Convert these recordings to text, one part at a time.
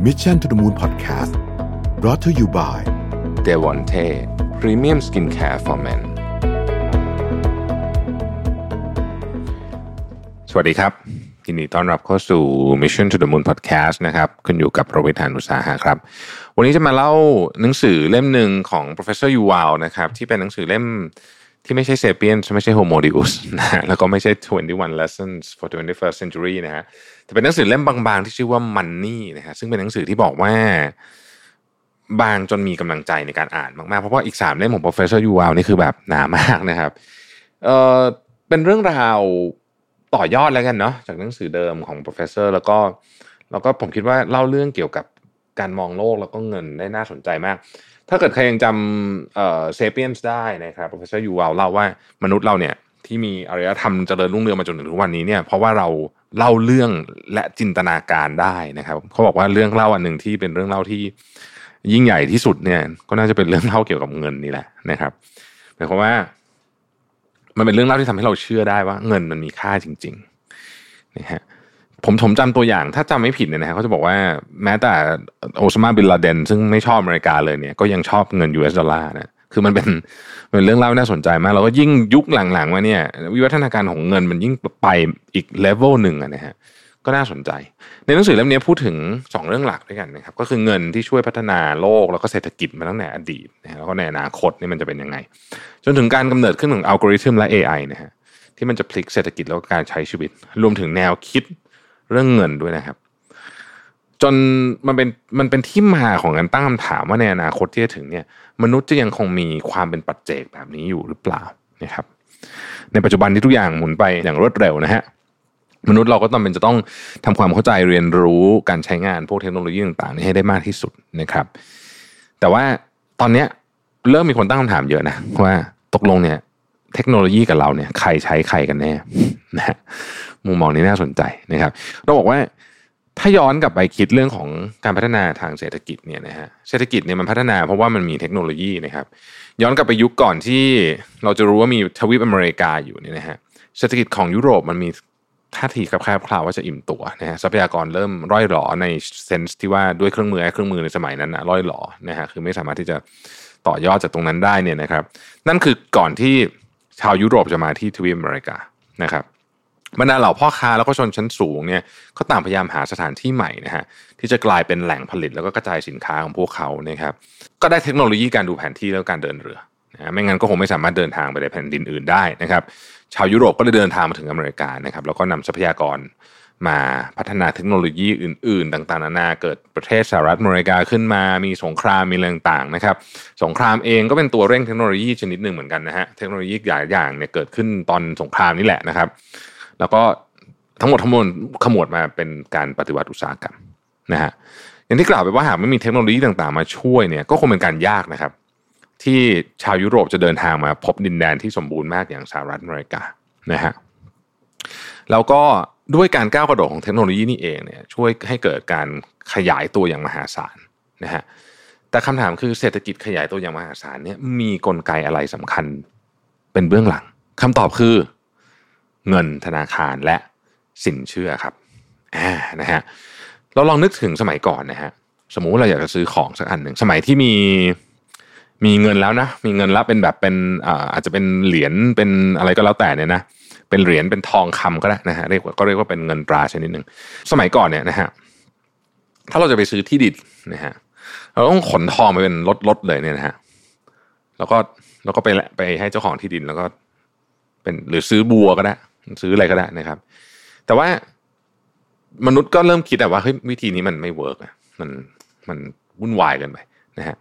Mission to the Moon Podcast brought to you by d e v o n t e Premium Skincare for Men สวัสดีครับยินดีต้อนรับเข้าสู่ Mission to the Moon Podcast นะครับคุณอยู่กับโรเบิร์ตานุสาหะครับ วันนี้จะมาเล่าหนังสือเล่มหนึ่งของ professor Yuval นะครับที่เป็นหนังสือเล่ม ที่ไม่ใช่ Sapiens ไม่ใช่ Homo Deus นะฮะแล้วก็ไม่ใช่ 21 Lessons for 21st Century นะฮะแต่เป็นหนังสือเล่มบางๆ ที่ชื่อว่า Money นะฮะซึ่งเป็นหนังสือที่บอกว่า บางจนมีกำลังใจในการอ่านมากๆ เพราะว่าอีกสามเล่มของ professor Yuval นี่คือแบบหนามากนะครับเออเป็นเรื่องราวต่อยอดแล้วกันเนาะจากหนังสือเดิมของ professor แล้วก็แล้วก็ผมคิดว่าเล่าเรื่องเกี่ยวกับการมองโลกแล้วก็เงินได้น่าสนใจมาก ถ้าเกิดใครยังจำเอ่อ sapiens ได้นะครับ professor Yuval เล่าว่ามนุษย์เราเนี่ยที่มีอารยธรรมเจริญรุ่งเรืองมาจนถึงทุกวันนี้เนี่ยเพราะว่าเราเล่าเรื่องและจินตนาการได้นะครับเขาบอกว่าเรื่องเล่าอันหนึ่งที่เป็นเรื่องเล่าที่ยิ่งใหญ่ที่สุดเนี่ย ก็น่าจะเป็นเรื่องเล่าเกี่ยวกับเงินนี่แหละนะครับหมายความว่า มันเป็นเรื่องเล่าที่ทำให้เราเชื่อได้ว่า เงินมันมีค่าจริงๆนะฮะ ผมผมจำตัวอย่างถ้าจำไม่ผิดเนี่ยนะฮะเขาจะบอกว่าแม้แต่โอซามาบินลาเดน ซึ่งไม่ชอบอเมริกาเลยเนี่ยก็ยังชอบเงิน US ดอลลาร์นะคือมันเป็นเป็นเรื่องเล่าน่าสนใจมาก แล้วก็ยิ่งยุคหลังๆมาเนี่ย วิวัฒนาการของเงินมันยิ่งไปอีกเลเวลหนึ่งนะฮะก็น่าสนใจ ในหนังสือเล่มนี้พูดถึง 2 เรื่องหลักด้วยกันนะครับ ก็คือเงินที่ช่วยพัฒนาโลกแล้วก็เศรษฐกิจมาตั้งแต่อดีตนะแล้วก็ในอนาคตนี่มันจะเป็นยังไง จนถึงการกำเนิดขึ้นของอัลกอริทึมและ AI นะฮะที่มันจะพลิกเศรษฐกิจแล้วก็การใช้ชีวิต รวมถึงแนวคิด เรื่องเงินด้วยนะครับ จนมันเป็นมันเป็นที่มาของการตั้งคำถามว่าในอนาคตที่จะถึงเนี่ย มนุษย์จะยังคงมีความเป็นปัจเจกแบบนี้อยู่หรือเปล่านะครับ ในปัจจุบันที่ทุกอย่างหมุนไปอย่างรวดเร็วนะฮะมนุษย์เราก็ต้องเป็นจะต้องทำความเข้าใจเรียนรู้การใช้งานพวกเทคโนโลยีต่างๆนี้ให้ได้มากที่สุดนะครับ แต่ว่าตอนเนี้ยเริ่มมีคนตั้งคำถามเยอะนะว่าตกลงเนี่ย เทคโนโลยีกับเราเนี่ย ใครใช้ใครกันแน่นะ มุมมองนี้น่าสนใจนะครับ เราบอกว่าถ้าย้อนกลับไปคิดเรื่องของการพัฒนาทางเศรษฐกิจเนี่ยนะฮะเศรษฐกิจเนี่ยมันพัฒนาเพราะว่ามันมีเทคโนโลยีนะครับ ย้อนกลับไปยุคก่อนที่เราจะรู้ว่ามีทวีปอเมริกาอยู่เนี่ยนะฮะเศรษฐกิจของยุโรปมันมีท่าทีกับแคบคลาวว่าจะอิ่มตัวนะฮะทรัพยากรเริ่มร่อยหลอในเซนส์ที่ว่าด้วยเครื่องมือเครื่องมือในสมัยนั้นนะร่อยหลอนะฮะคือไม่สามารถที่จะต่อยอดจากตรงนั้นได้เนี่ยนะครับ นั่นคือก่อนที่ชาวยุโรปจะมาที่ทวีปอเมริกานะครับ บรรดาเหล่าพ่อค้าแล้วก็ชนชั้นสูงเนี่ยเขาต่างพยายามหาสถานที่ใหม่นะฮะที่จะกลายเป็นแหล่งผลิตแล้วก็กระจายสินค้าของพวกเขานะครับก็ได้เทคโนโลยีการดูแผนที่แล้วการเดินเรือนะไม่งั้นก็คงไม่สามารถเดินทางไปในแผ่นดินอื่นได้นะครับ ชาวยุโรปก็เลยเดินทางมาถึงอเมริกานะครับแล้วก็นำทรัพยากรมาพัฒนาเทคโนโลยีอื่น ๆ ต่างๆนานาเกิดประเทศสหรัฐอเมริกาขึ้นมา มีสงครามมีอะไรต่างๆนะครับ สงครามเองก็เป็นตัวเร่งเทคโนโลยีชนิดหนึ่งเหมือนกันนะฮะเทคโนโลยีหลายอย่างเนี่ยเกิดขึ้นตอนสงครามนี่แหละนะครับ แล้วก็ทั้งหมดทั้งมวลขมวดมาเป็นการปฏิวัติอุตสาหกรรมนะฮะอย่างที่กล่าวไปว่าหากไม่มีเทคโนโลยีต่างๆมาช่วยเนี่ยก็คงเป็นการยากนะครับ ที่ชาวยุโรปจะเดินทางมาพบดินแดนที่สมบูรณ์มากอย่างสหรัฐอเมริกานะฮะแล้วก็ด้วยการก้าวกระโดดของเทคโนโลยีนี่เองเนี่ยช่วยให้เกิดการขยายตัวอย่างมหาศาลนะฮะแต่คำถามคือเศรษฐกิจขยายตัวอย่างมหาศาลเนี่ยมีกลไกอะไรสำคัญเป็นเบื้องหลังคำตอบคือ เงินธนาคารและสินเชื่อครับอ่านะฮะเราลองนึกถึงสมัยก่อนนะฮะสมมุติเราอยากจะซื้อของสักอันหนึ่งสมัยที่มีมีเงินแล้วนะ มีเงินแล้วเป็นแบบเป็นอาจจะเป็นเหรียญเป็นอะไรก็แล้วแต่เนี่ยนะเป็นเหรียญเป็นทองคำก็ได้นะฮะเรียกว่าก็เรียกว่าเป็นเงินตราชนิดหนึ่งสมัยก่อนเนี่ยนะฮะถ้าเราจะไปซื้อที่ดินนะฮะเราต้องขนทองไปเป็นรถรถเลยเนี่ยนะฮะแล้วก็แล้วก็ไปไปให้เจ้าของที่ดินแล้วก็ เป็นหรือซื้อวัวก็ได้ ซื้ออะไรก็ได้นะครับ แต่ว่ามนุษย์ก็เริ่มคิดแต่ว่าเฮ้ยวิธีนี้มันไม่ work อะมันมันวุ่นวายกันไปนะฮะ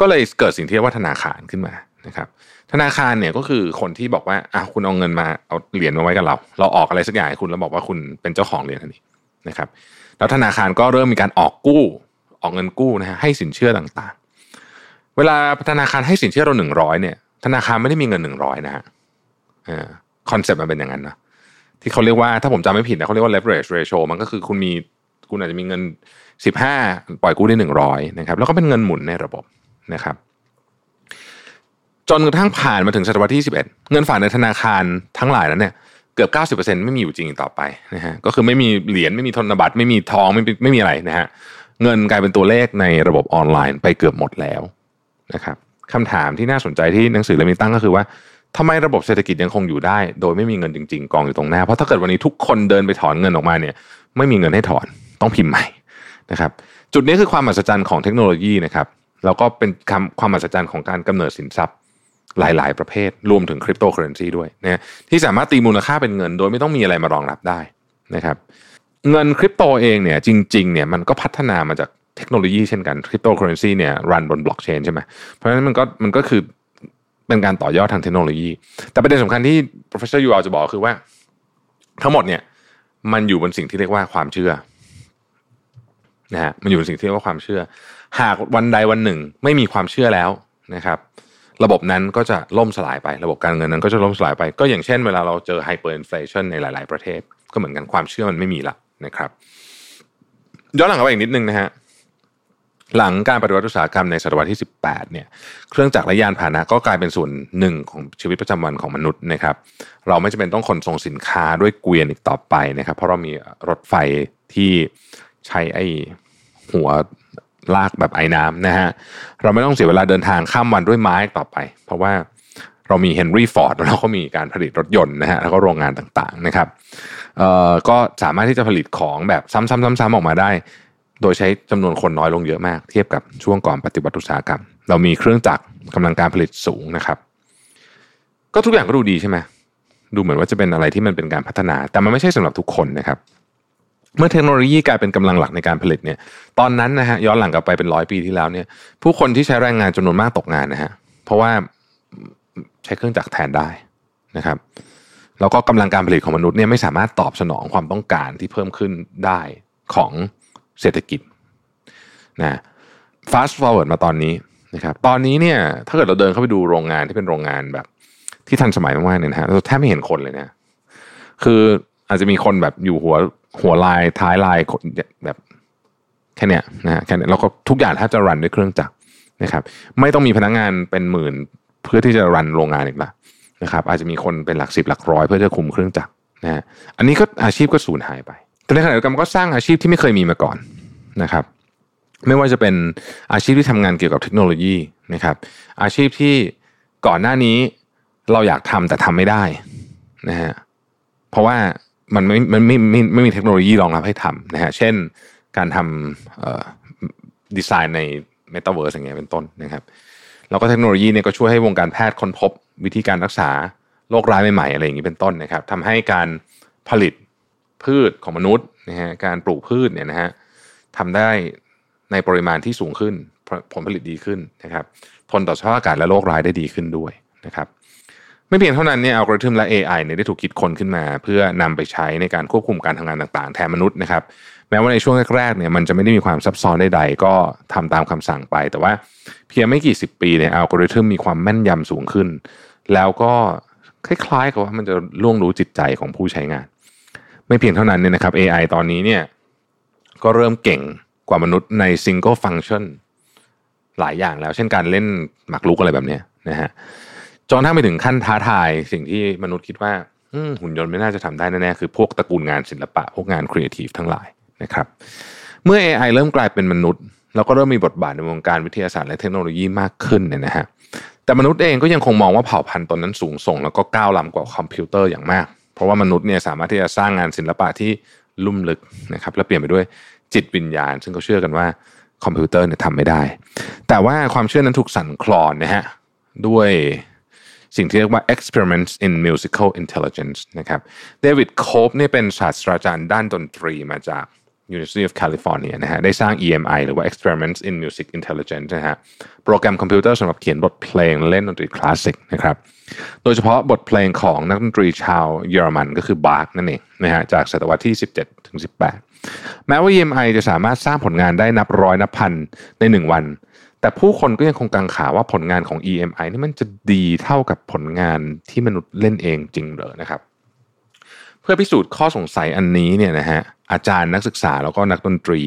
ก็เลยเกิดสิ่งที่เรียกว่าธนาคารขึ้นมานะครับ ธนาคารเนี่ยก็คือคนที่บอกว่าอะคุณเอาเงินมาเอาเหรียญมาไว้กับเรา เราออกอะไรสักอย่างให้คุณแล้วบอกว่าคุณเป็นเจ้าของเหรียญทันทีนะครับ แล้วธนาคารก็เริ่มมีการออกกู้ออกเงินกู้นะฮะให้สินเชื่อต่างๆ เวลาธนาคารให้สินเชื่อเราหนึ่งร้อยเนี่ย ธนาคารไม่ได้มีเงินหนึ่งร้อยนะฮะ concept มันเป็นอย่างนั้นนะที่เขาเรียกว่าถ้าผมจำไม่ผิดนะเขาเรียกว่า leverage ratio มันก็คือคุณมีคุณอาจจะมีเงินสิบห้าปล่อยกู้ได้หนึ่งร้อยนะครับแล้วก็เป็นเงินหมุนในระบบนะครับ จนกระทั่งผ่านมาถึงศตวรรษที่สิบเอ็ดเงินฝากในธนาคารทั้งหลายนั้นเนี่ยเกือบเก้าสิบเปอร์เซ็นต์ไม่มีอยู่จริงต่อไปนะฮะก็คือไม่มีเหรียญไม่มีธนบัตรไม่มีทองไม่ไม่มีอะไรนะฮะเงินกลายเป็นตัวเลขในระบบออนไลน์ไปเกือบหมดแล้วนะครับคำถามที่น่าสนใจที่หนังสือเล่มนี้ตั้งก็คือว่า ทำไมระบบเศรษฐกิจยังคงอยู่ได้ โดยไม่มีเงินจริง ๆ กองอยู่ตรงหน้า เพราะถ้าเกิดวันนี้ทุกคนเดินไปถอนเงินออกมาเนี่ย ไม่มีเงินให้ถอนต้องพิมพ์ใหม่นะครับจุดนี้คือความมหัศจรรย์ของเทคโนโลยีนะครับแล้วก็เป็นคำความมหัศจรรย์ของการกำเนิดสินทรัพย์หลาย ๆ ประเภท รวมถึงคริปโตเคอเรนซีด้วยนะที่สามารถตีมูลค่าเป็นเงิน โดยไม่ต้องมีอะไรมารองรับได้นะครับเงินคริปโตเองเนี่ยจริง ๆ เนี่ยมันก็พัฒนามาจากเทคโนโลยีเช่นกันคริปโตเคอเรนซีเนี่ยรันบนบล็อกเชนใช่ไหมเพราะฉะนั้นมันก็มันก็คือ เป็นการต่อยอดทางเทคโนโลยี แต่ประเด็นสำคัญที่ professor ยูอจะบอกคือว่า ทั้งหมดเนี่ยมันอยู่บนสิ่งที่เรียกว่าความเชื่อนะฮะมันอยู่บนสิ่งที่เรียกว่าความเชื่อ หากวันใดวันหนึ่งไม่มีความเชื่อแล้วนะครับ ระบบนั้นก็จะล่มสลายไประบบการเงินนั้นก็จะล่มสลายไป ก็อย่างเช่นเวลาเราเจอ hyperinflation ในหลาย ๆ ประเทศ ก็เหมือนกันความเชื่อมันไม่มีละนะครับย้อนหลังไปอีกนิดนึงนะฮะ หลังการปฏิวัติอุตสาหกรรมในศตวรรษที่ 18 เนี่ย เครื่องจักรและยานพาหนะก็กลายเป็นส่วนหนึ่งของชีวิตประจำวันของมนุษย์นะครับ เราไม่จำเป็นต้องขนส่งสินค้าด้วยเกวียนอีกต่อไปนะครับ เพราะเรามีรถไฟที่ใช้ไอ้หัวลากแบบไอ้น้ำนะฮะ เราไม่ต้องเสียเวลาเดินทางข้ามวันด้วยไม้ต่อไป เพราะว่าเรามีเฮนรี่ฟอร์ดแล้วเราก็มีการผลิตรถยนต์นะฮะ แล้วก็โรงงานต่างๆนะครับ เอ่อ ก็สามารถที่จะผลิตของแบบซ้ำๆๆๆออกมาได้ โดยใช้จำนวนคนน้อยลงเยอะมาก เทียบกับช่วงก่อนปฏิวัติอุตสาหกรรม เรามีเครื่องจักรกำลังการผลิตสูงนะครับ ก็ทุกอย่างก็ดูดีใช่ไหมดูเหมือนว่าจะเป็นอะไรที่มันเป็นการพัฒนา แต่มันไม่ใช่สำหรับทุกคนนะครับ เมื่อเทคโนโลยีกลายเป็นกำลังหลักในการผลิตเนี่ย ตอนนั้นนะฮะย้อนหลังกลับไปเป็นร้อยปีที่แล้วเนี่ย ผู้คนที่ใช้แรงงานจำนวนมากตกงานนะฮะเพราะว่าใช้เครื่องจักรแทนได้นะครับแล้วก็กำลังการผลิตของมนุษย์เนี่ยไม่สามารถตอบสนองความต้องการที่เพิ่มขึ้นได้ของ เศรษฐกิจนะ fast forward มาตอนนี้นะครับ ตอนนี้เนี่ยถ้าเกิดเราเดินเข้าไปดูโรงงานที่เป็นโรงงานแบบ ที่ทันสมัยมากๆเนี่ยนะฮะเราแทบไม่เห็นคนเลยนะ คืออาจจะมีคนแบบอยู่หัวหัวลายท้ายลายแบบแค่เนี้ยนะฮะแค่นี้แล้วก็ทุกอย่างแทบจะรันด้วยเครื่องจักรนะครับ ไม่ต้องมีพนักงานเป็นหมื่นเพื่อที่จะรันโรงงานอีกละนะครับ อาจจะมีคนเป็นหลักสิบหลักร้อยเพื่อจะคุมเครื่องจักรนะฮะอันนี้ก็อาชีพก็สูญหายไป แต่ในขณะเดียวกันก็สร้างอาชีพที่ไม่เคยมีมาก่อนนะครับ ไม่ว่าจะเป็นอาชีพที่ทำงานเกี่ยวกับเทคโนโลยีนะครับ อาชีพที่ก่อนหน้านี้เราอยากทำแต่ทำไม่ได้นะฮะเพราะว่ามันไม่มันไม่ไม่ไม่มีเทคโนโลยีรองรับให้ทำนะฮะเช่นการทำดีไซน์ในเมตาเวิร์สอย่างเงี้ยเป็นต้นนะครับแล้วก็เทคโนโลยีเนี่ยก็ช่วยให้วงการแพทย์ค้นพบ วิธีการรักษาโรคร้ายใหม่ๆอะไรอย่างนี้เป็นต้นนะครับทำให้การผลิต พืชของมนุษย์นะฮะการปลูกพืชเนี่ยนะฮะทำได้ในปริมาณที่สูงขึ้นผลผลิตดีขึ้นนะครับ ทนต่อสภาพอากาศและโรคร้ายได้ดีขึ้นด้วยนะครับ ไม่เพียงเท่านั้นเนี่ยอัลกอริทึมและ AI เนี่ยได้ถูกคิดค้นขึ้นมา เพื่อนำไปใช้ในการควบคุมการทำงานต่างๆ แทนมนุษย์นะครับ แม้ว่าในช่วงแรกๆเนี่ยมันจะไม่ได้มีความซับซ้อนใดๆก็ทำตามคำสั่งไป แต่ว่าเพียงไม่กี่สิบปีเนี่ยอัลกอริทึมมีความแม่นยำสูงขึ้น แล้วก็คล้ายๆกับว่ามันจะล่วงรู้จิตใจของผู้ใช้งาน ไม่เพียงเท่านั้นเนี่ยนะครับ AI ตอนนี้เนี่ยก็เริ่มเก่งกว่ามนุษย์ใน single function หลายอย่างแล้ว เช่นการเล่นหมากรุกอะไรแบบนี้นะฮะจนถ้าไปถึงขั้นท้าทายสิ่งที่มนุษย์คิดว่าหุ่นยนต์ไม่น่าจะทำได้แน่ๆคือพวกตระกูลงานศิลปะ พวกงานครีเอทีฟทั้งหลายนะครับ เมื่อ AI เริ่มกลายเป็นมนุษย์แล้วก็เริ่มมีบทบาทในวงการวิทยาศาสตร์และเทคโนโลยีมากขึ้นเนี่ยนะฮะแต่มนุษย์เองก็ยังคงมองว่าเผ่าพันธุ์ตนนั้นสูงส่ง แล้วก็ก้าวล้ำกว่าคอมพิวเตอร์อย่างมาก เพราะว่ามนุษย์เนี่ยสามารถที่จะสร้างงานศิลปะที่ลุ่มลึกนะครับและเปี่ยมไปด้วยจิตวิญญาณ ซึ่งเขาเชื่อกันว่าคอมพิวเตอร์เนี่ยทำไม่ได้ แต่ว่าความเชื่อนั้นถูกสั่นคลอนนะฮะด้วยสิ่งที่เรียกว่า experiments in musical intelligence นะครับเดวิดโคปเนี่ยเป็นศาสตราจารย์ด้านดนตรีมาจาก University of California นะฮะได้สร้าง EMI หรือว่า Experiments in Music Intelligence นะฮะโปรแกรมคอมพิวเตอร์สำหรับเขียนบทเพลงเล่นดนตรีคลาสสิกนะครับโดยเฉพาะบทเพลงของนักดนตรีชาวเยอรมันก็คือบาร์กนั่นเองนะฮะจากศตวรรษที่ 17ถึง18 แม้ว่า EMI จะสามารถสร้างผลงานได้นับร้อยนับพันในหนึ่งวัน แต่ผู้คนก็ยังคงกังขาว่าผลงานของ EMI นี่มันจะดีเท่ากับผลงานที่มนุษย์เล่นเองจริงเหรอนะครับ เพื่อพิสูจน์ข้อสงสัยอันนี้เนี่ยนะฮะอาจารย์นักศึกษาแล้วก็นักดนตรี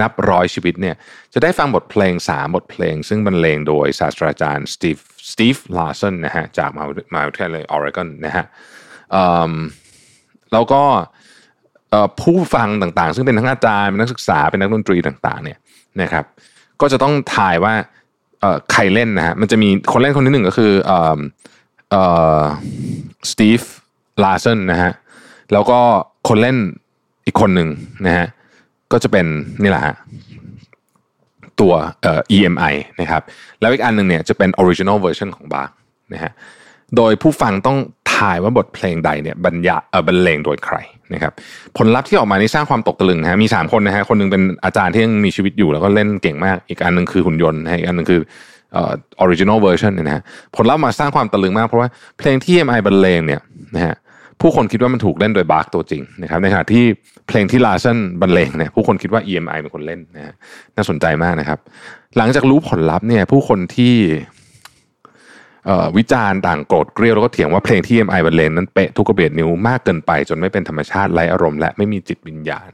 นับร้อยชีวิตเนี่ยจะได้ฟังบทเพลงสามบทเพลง ซึ่งบรรเลงโดยศาสตราจารย์สตีฟสตีฟลาร์สันนะฮะจากมหาวิทยาลัยออริกอนนะฮะแล้วก็ผู้ฟังต่างๆ ซึ่งเป็นทั้งอาจารย์เป็นนักศึกษาเป็นนักดนตรีต่างๆเนี่ยนะครับก็จะต้องทายว่าใครเล่นนะฮะมันจะมีคนเล่นคนที่หนึ่งก็คือสตีฟลาร์สันนะฮะ แล้วก็คนเล่นอีกคนหนึ่งนะฮะก็จะเป็นนี่แหละฮะตัวเอ่อ EMI นะครับแล้วอีกอันหนึ่งเนี่ยจะเป็น original version ของบาคนะฮะโดยผู้ฟังต้องทายว่าบทเพลงใดเนี่ยบรรยาเออบรรเลงโดยใครนะครับผลลัพธ์ที่ออกมานี่สร้างความตกตะลึงนะฮะมี 3 คนนะฮะคนหนึ่งเป็นอาจารย์ที่ยังมีชีวิตอยู่แล้วก็เล่นเก่งมาก อีกอันหนึ่งคือหุ่นยนต์นะฮะอีกอันหนึ่งคือเอ่อ original version เนี่ยนะฮะผลลัพธ์มาสร้างความตะลึงมากเพราะว่าเพลงที่ EMI บรรเลงเนี่ยนะฮะ ผู้คนคิดว่ามันถูกเล่นโดยบาร์กตัวจริงนะครับในขณะที่เพลงที่ลาเซนบรรเลงเนี่ยผู้คนคิดว่า EMI เป็นคนเล่นนะฮะน่าสนใจมากนะครับ หลังจากรู้ผลลัพธ์เนี่ยผู้คนที่วิจารณ์ต่างโกรธเกลียวแล้วก็เถียงว่าเพลงที่ EMI บรรเลงนั้นเป๊ะทุกกระเบียดนิ้วมากเกินไป จนไม่เป็นธรรมชาติไร้อารมณ์และไม่มีจิตวิญญาณ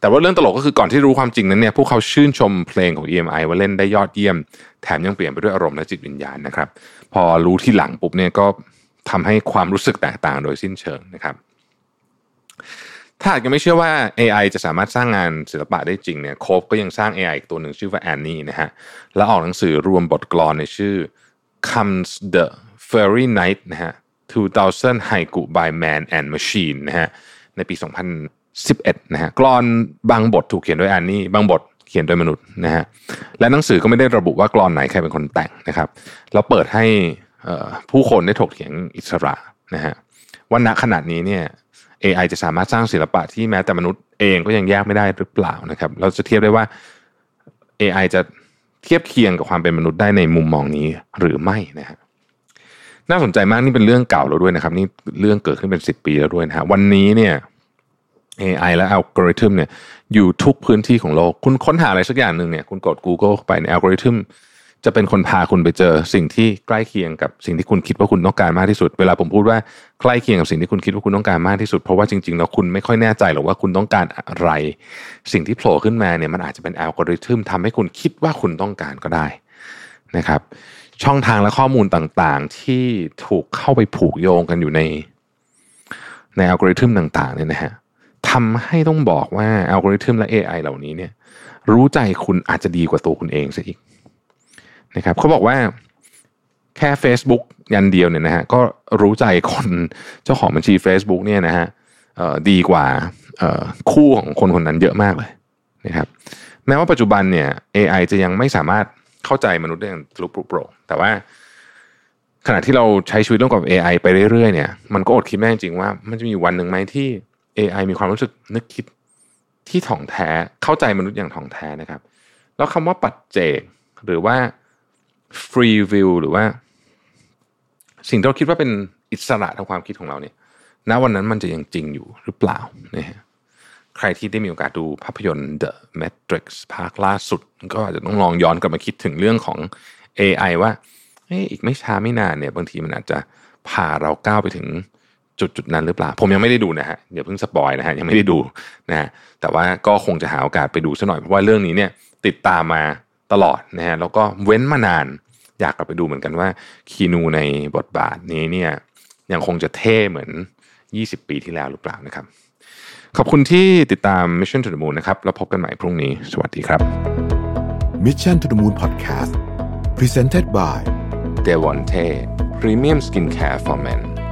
แต่ว่าเรื่องตลกก็คือก่อนที่รู้ความจริงนั้นเนี่ยพวกเขาชื่นชมเพลงของ EMI ว่าเล่นได้ยอดเยี่ยม แถมยังเปลี่ยนไปด้วยอารมณ์และจิตวิญญาณนะครับพอรู้ที่หลังปุ๊บเนี่ยก็ ทำให้ความรู้สึกแตกต่างโดยสิ้นเชิงนะครับ ถ้าหากยังไม่เชื่อว่า AI จะสามารถสร้างงานศิลปะได้จริงเนี่ยโคฟก็ยังสร้าง AI อีกตัวหนึ่งชื่อว่าแอนนี่นะฮะแล้วออกหนังสือรวมบทกลอนในชื่อ Comes the Fairy Night นะฮะ2000 Haiku by Man and Machine นะฮะในปี 2011 นะฮะกลอนบางบทถูกเขียนโดยแอนนี่บางบทเขียนโดยมนุษย์นะฮะและหนังสือก็ไม่ได้ระบุว่ากลอนไหนใครเป็นคนแต่งนะครับ แล้วเปิดให้ ผู้คนได้ถกเถียงอิสระนะฮะว่าณขนาดนี้เนี่ย AI จะสามารถสร้างศิลปะที่แม้แต่มนุษย์เองก็ยังแยกไม่ได้หรือเปล่านะครับ เราจะเทียบได้ว่า AI จะเทียบเคียงกับความเป็นมนุษย์ได้ในมุมมองนี้หรือไม่นะฮะน่าสนใจมากนี่เป็นเรื่องเก่าแล้วด้วยนะครับ นี่เรื่องเกิดขึ้นเป็น 10 ปีแล้วด้วยนะฮะวันนี้เนี่ย AI และอัลกอริทึมเนี่ยอยู่ทุกพื้นที่ของโลก คุณค้นหาอะไรสักอย่างหนึ่งเนี่ย คุณกด Google เข้าไปในอัลกอริทึม จะเป็นคนพาคุณไปเจอสิ่งที่ใกล้เคียงกับสิ่งที่คุณคิดว่าคุณต้องการมากที่สุด เวลาผมพูดว่าใกล้เคียงกับสิ่งที่คุณคิดว่าคุณต้องการมากที่สุด เพราะว่าจริงๆแล้วคุณไม่ค่อยแน่ใจหรอกว่าคุณต้องการอะไร สิ่งที่โผล่ขึ้นมาเนี่ยมันอาจจะเป็นอัลกอริทึมทำให้คุณคิดว่าคุณต้องการก็ได้นะครับ ช่องทางและข้อมูลต่างๆ ที่ถูกเข้าไปผูกโยงกันอยู่ใน ในอัลกอริทึมต่างๆเนี่ยนะฮะทำให้ต้องบอกว่าอัลกอริทึมและ AI เหล่านี้เนี่ย รู้ใจคุณอาจจะดีกว่าตัวคุณเองซะอีก นะครับเขาบอกว่าแค่ Facebook ยันเดียวเนี่ยนะฮะก็รู้ใจคนเจ้าของบัญชี Facebook เนี่ยนะฮะดีกว่าคู่ของคนคนนั้นเยอะมากเลยนะครับแม้ว่าปัจจุบันเนี่ย AI จะยังไม่สามารถเข้าใจมนุษย์ได้อย่างทะลุปรุโปร่งแต่ว่าขณะที่เราใช้ชีวิตร่วมกับ AI ไปเรื่อยๆเนี่ยมันก็อดคิดไม่ได้จริงว่า มันจะมีวันหนึ่งไหมที่ AI มีความรู้สึกนึกคิดที่ถ่องแท้เข้าใจมนุษย์อย่างถ่องแท้นะครับ แล้วคำว่าปัจเจกหรือว่า free will หรือว่า สิ่งที่เราคิดว่าเป็นอิสระทางความคิดของเราเนี่ยณวันนั้นมันจะยังจริงอยู่หรือเปล่านะฮะใครที่ได้มีโอกาสดูภาพยนตร์ The Matrix ภาคล่าสุด ก็อาจจะต้องลองย้อนกลับมาคิดถึงเรื่องของ AI ว่าเอ้อีกไม่ช้าไม่นานเนี่ยบางทีมันอาจจะพาเราก้าวไปถึงจุดจุดนั้นหรือเปล่า ผมยังไม่ได้ดูนะฮะอย่าเพิ่งสปอยนะฮะยังไม่ได้ดูนะฮะแต่ว่าก็คงจะหาโอกาสไปดูซะหน่อยเพราะว่าเรื่องนี้เนี่ยติดตามมาตลอดนะฮะแล้วก็เว้นมานาน อยากกลับไปดูเหมือนกันว่าคีนูในบทบาทนี้เนี่ยยังคงจะเท่เหมือน 20 ปีที่แล้วหรือเปล่านะครับ ขอบคุณที่ติดตาม Mission to the Moon นะครับ แล้วพบกันใหม่พรุ่งนี้ สวัสดีครับ Mission to the Moon Podcast Presented by d e v o n t e Premium Skincare for Men